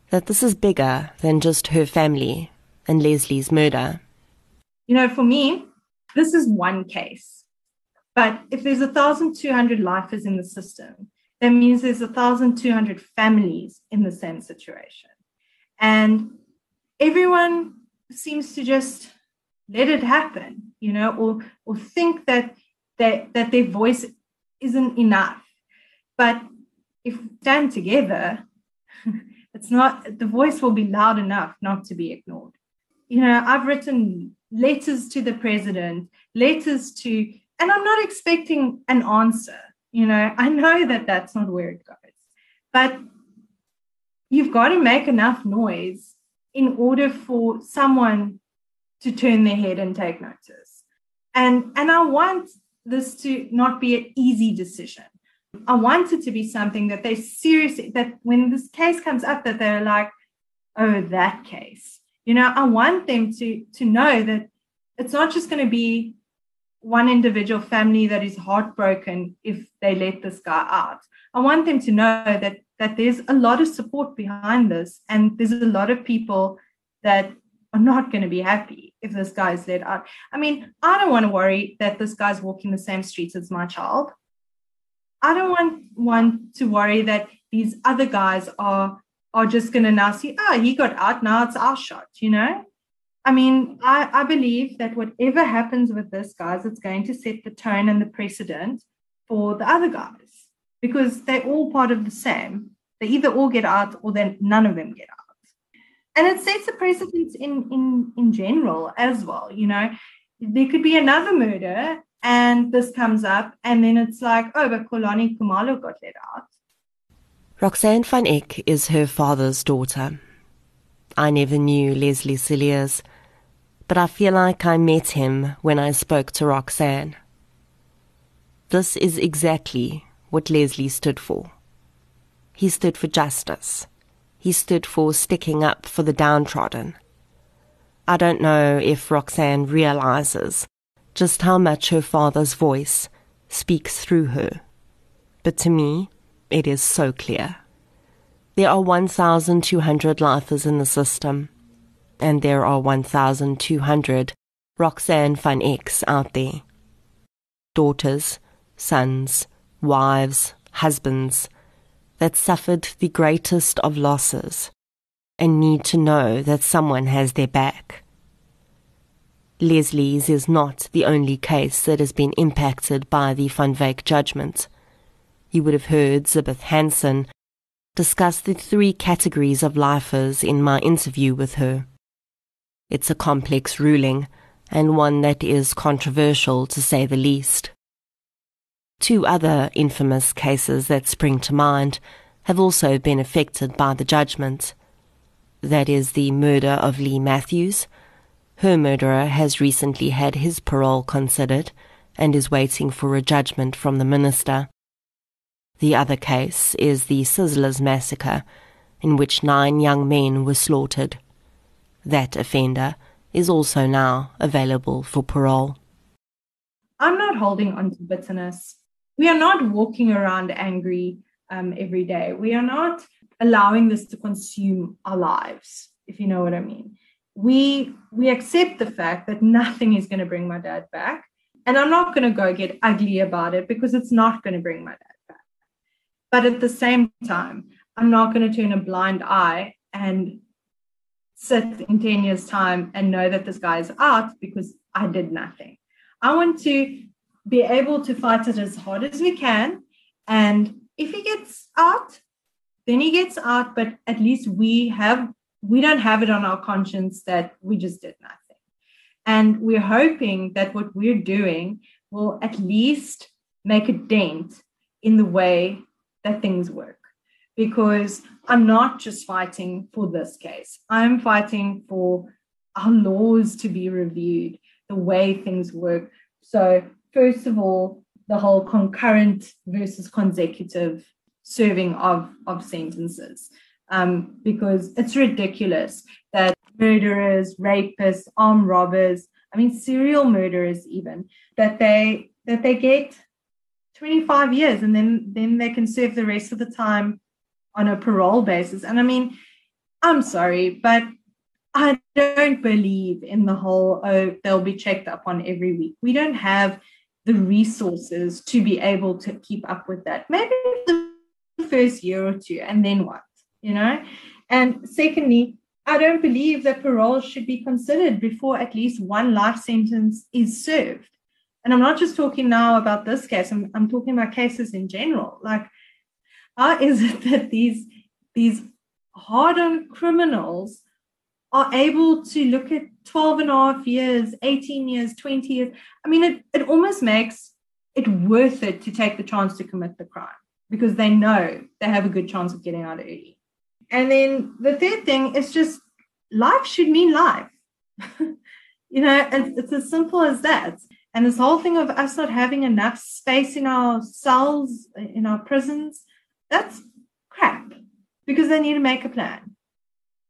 that this is bigger than just her family and Leslie's murder. You know, for me, this is one case. But if there's 1,200 lifers in the system, that means there's 1,200 families in the same situation. And everyone seems to just let it happen, you know, or or think that that that their voice isn't enough. But if we stand together, it's not the voice will be loud enough not to be ignored. You know, I've written letters to the president, letters to, and I'm not expecting an answer. You know, I know that that's not where it goes, but you've got to make enough noise in order for someone to turn their head and take notice. And, and I want this to not be an easy decision. I want it to be something that they seriously, that when this case comes up, that they're like, oh, that case. You know, I want them to, to know that it's not just going to be one individual family that is heartbroken if they let this guy out. I want them to know that that there's a lot of support behind this, and there's a lot of people that are not going to be happy if this guy is let out. I mean, I don't want to worry that this guy's walking the same streets as my child. I don't want want to worry that these other guys are are just going to now see, oh, he got out, now it's our shot, you know? I mean, I, I believe that whatever happens with this, guys, it's going to set the tone and the precedent for the other guys because they're all part of the same. They either all get out or then none of them get out. And it sets a precedent in, in, in general as well. You know, there could be another murder and this comes up, and then it's like, oh, but Xolani Khumalo got let out. Roxanne van Eck is her father's daughter. I never knew Leslie Cilliers, but I feel like I met him when I spoke to Roxanne. This is exactly what Leslie stood for. He stood for justice. He stood for sticking up for the downtrodden. I don't know if Roxanne realizes just how much her father's voice speaks through her, but to me, it is so clear. There are 1,200 lifers in the system, and there are 1,200 Roxanne van Ecks out there. Daughters, sons, wives, husbands that suffered the greatest of losses and need to know that someone has their back. Leslie's is not the only case that has been impacted by the Van Wyk judgment. You would have heard Zibeth Hansen discuss the three categories of lifers in my interview with her. It's a complex ruling and one that is controversial to say the least. Two other infamous cases that spring to mind have also been affected by the judgment. That is the murder of Leigh Matthews. Her murderer has recently had his parole considered and is waiting for a judgment from the minister. The other case is the Sizzlers massacre, in which nine young men were slaughtered. That offender is also now available for parole. I'm not holding on to bitterness we are not walking around angry um, every day. We are not allowing this to consume our lives, if you know what I mean. We we accept the fact that nothing is going to bring my dad back, and I'm not going to go get ugly about it because it's not going to bring my dad back. But at the same time, I'm not going to turn a blind eye and sit in 10 years' time and know that this guy is out because I did nothing. I want to be able to fight it as hard as we can. And if he gets out, then he gets out, but at least we have we don't have it on our conscience that we just did nothing. And we're hoping that what we're doing will at least make a dent in the way that things work. because I'm not just fighting for this case. I'm fighting for our laws to be reviewed, the way things work. So, first of all, the whole concurrent versus consecutive serving of, of sentences. Um, because it's ridiculous that murderers, rapists, armed robbers, I mean serial murderers even, that they that they get 25 years and then then they can serve the rest of the time on a parole basis. And I mean, I'm sorry, but I don't believe in the whole, oh, they'll be checked up on every week. We don't have the resources to be able to keep up with that. Maybe the first year or two, and then what, you know? And secondly, I don't believe that parole should be considered before at least one life sentence is served. And I'm not just talking now about this case, I'm, I'm talking about cases in general. Like, how is it that these, these hardened criminals are able to look at 12 and a half years, 18 years, 20 years? I mean, it, it almost makes it worth it to take the chance to commit the crime because they know they have a good chance of getting out early. And then the third thing is just life should mean life. you know, it's, it's as simple as that. And this whole thing of us not having enough space in our cells, in our prisons, that's crap because they need to make a plan.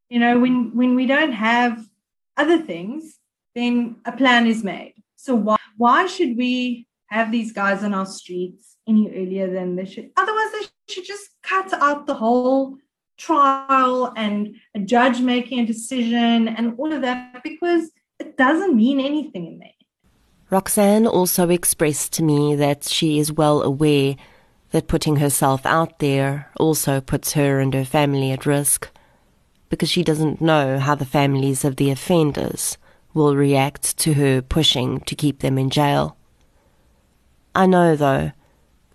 You know, when, when we don't have other things, then a plan is made. So why, why should we have these guys on our streets any earlier than they should? Otherwise, they should just cut out the whole trial and a judge making a decision and all of that because it doesn't mean anything in there. Roxanne also expressed to me that she is well aware that putting herself out there also puts her and her family at risk because she doesn't know how the families of the offenders will react to her pushing to keep them in jail. I know, though,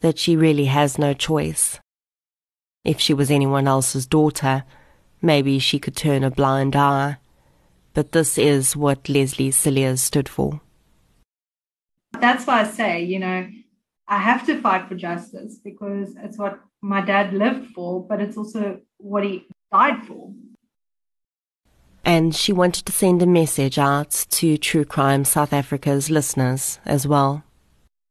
that she really has no choice. If she was anyone else's daughter, maybe she could turn a blind eye. But this is what Leslie Cilliers stood for. That's why I say, you know, I have to fight for justice because it's what my dad lived for, but it's also what he died for. And she wanted to send a message out to True Crime South Africa's listeners as well.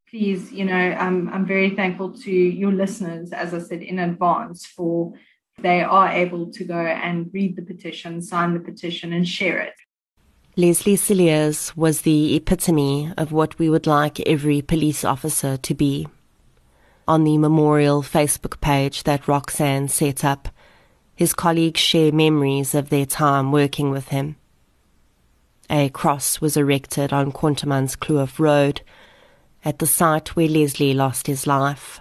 Please, you know, I'm, I'm very thankful to your listeners, as I said in advance, for they are able to go and read the petition, sign the petition, and share it. Leslie Cilliers was the epitome of what we would like every police officer to be. On the memorial Facebook page that Roxanne set up, his colleagues share memories of their time working with him. A cross was erected on Kloof Road, at the site where Leslie lost his life,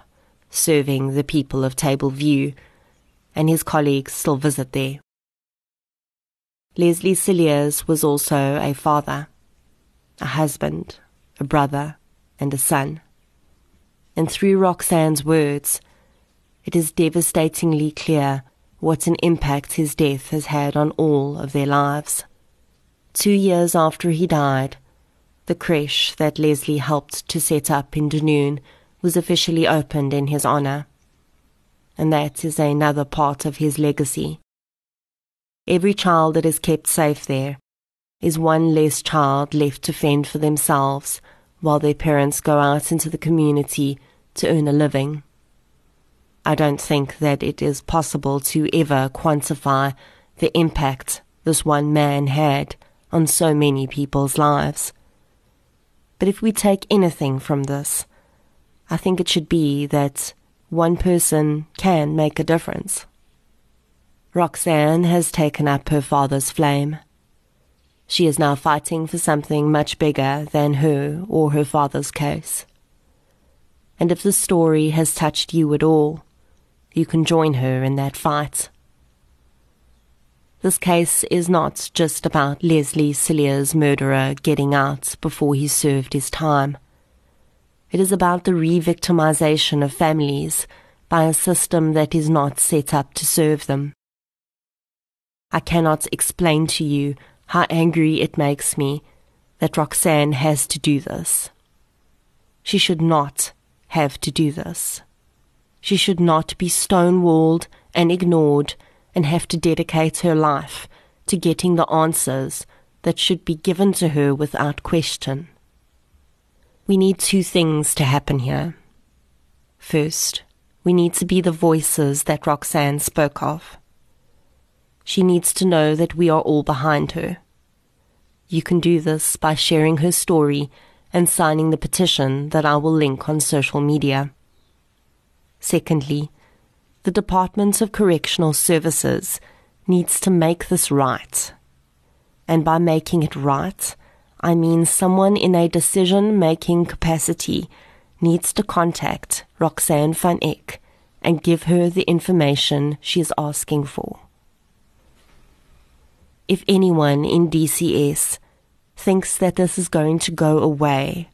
serving the people of Table View, and his colleagues still visit there. Leslie Cilliers was also a father, a husband, a brother, and a son. And through Roxanne's words, it is devastatingly clear what an impact his death has had on all of their lives. Two years after he died, the creche that Leslie helped to set up in Dunoon was officially opened in his honor. And that is another part of his legacy. Every child that is kept safe there is one less child left to fend for themselves while their parents go out into the community to earn a living. I don't think that it is possible to ever quantify the impact this one man had on so many people's lives. But if we take anything from this, I think it should be that one person can make a difference. Roxanne has taken up her father's flame. She is now fighting for something much bigger than her or her father's case. And if the story has touched you at all, you can join her in that fight. This case is not just about Leslie Cilliers' murderer getting out before he served his time. It is about the re victimization of families by a system that is not set up to serve them. I cannot explain to you how angry it makes me that Roxanne has to do this. She should not have to do this. She should not be stonewalled and ignored and have to dedicate her life to getting the answers that should be given to her without question. We need two things to happen here. First, we need to be the voices that Roxanne spoke of. She needs to know that we are all behind her. You can do this by sharing her story and signing the petition that I will link on social media. Secondly, the Department of Correctional Services needs to make this right. And by making it right, I mean someone in a decision making capacity needs to contact Roxanne van Eck and give her the information she is asking for. If anyone in DCS thinks that this is going to go away,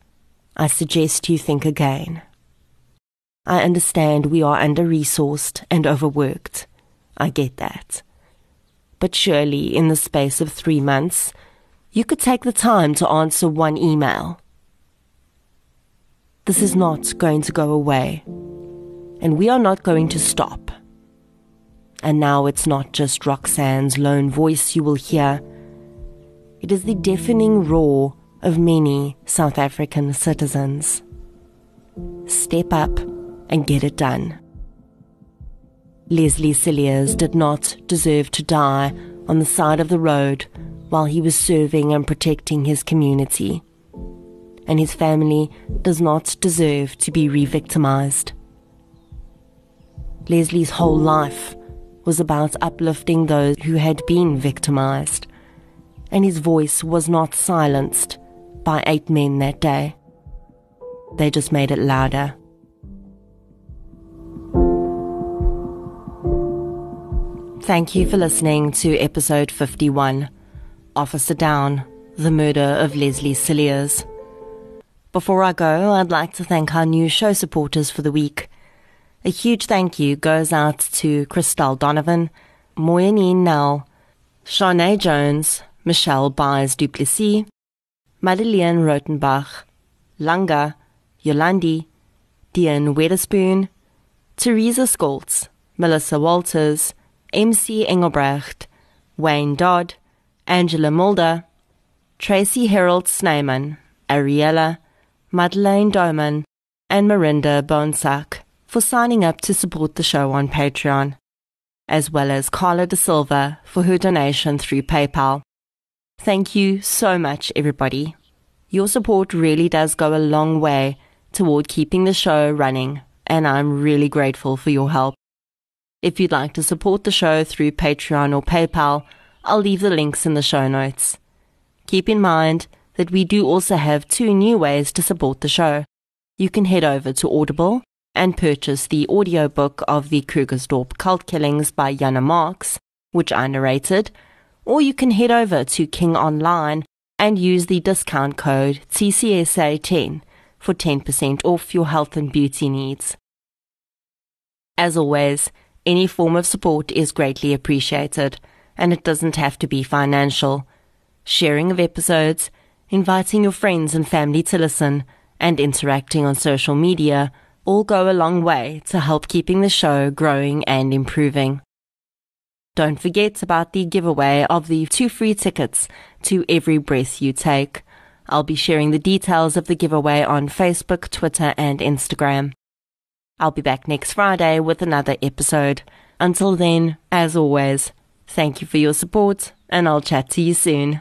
I suggest you think again. I understand we are under resourced and overworked. I get that. But surely, in the space of three months, you could take the time to answer one email. This is not going to go away, and we are not going to stop. And now it's not just Roxanne's lone voice you will hear, it is the deafening roar of many South African citizens. Step up and get it done. Leslie Cilliers did not deserve to die on the side of the road while he was serving and protecting his community. And his family does not deserve to be re victimized. Leslie's whole life was about uplifting those who had been victimized, and his voice was not silenced by eight men that day. They just made it louder. Thank you for listening to episode 51 Officer Down The Murder of Leslie Cilliers. Before I go, I'd like to thank our new show supporters for the week. A huge thank you goes out to Christelle Donovan, Moyanine Nell, Shanae Jones, Michelle Byes Duplessis, Madeleine Rotenbach, Langa, Yolandi, Diane Witherspoon, Teresa Skoltz, Melissa Walters, MC Engelbrecht, Wayne Dodd, Angela Mulder, Tracy Harold Sneyman, Ariella, Madeleine Doman, and Marinda Bonsack for signing up to support the show on Patreon, as well as Carla De Silva for her donation through PayPal. Thank you so much, everybody. Your support really does go a long way toward keeping the show running, and I'm really grateful for your help. If you'd like to support the show through Patreon or PayPal, I'll leave the links in the show notes. Keep in mind that we do also have two new ways to support the show. You can head over to Audible and purchase the audiobook of the Krugersdorp cult killings by Jana Marx, which I narrated, or you can head over to King Online and use the discount code TCSA10 for 10% off your health and beauty needs. As always, any form of support is greatly appreciated, and it doesn't have to be financial. Sharing of episodes, inviting your friends and family to listen, and interacting on social media all go a long way to help keeping the show growing and improving. Don't forget about the giveaway of the two free tickets to Every Breath You Take. I'll be sharing the details of the giveaway on Facebook, Twitter, and Instagram. I'll be back next Friday with another episode. Until then, as always, thank you for your support, and I'll chat to you soon.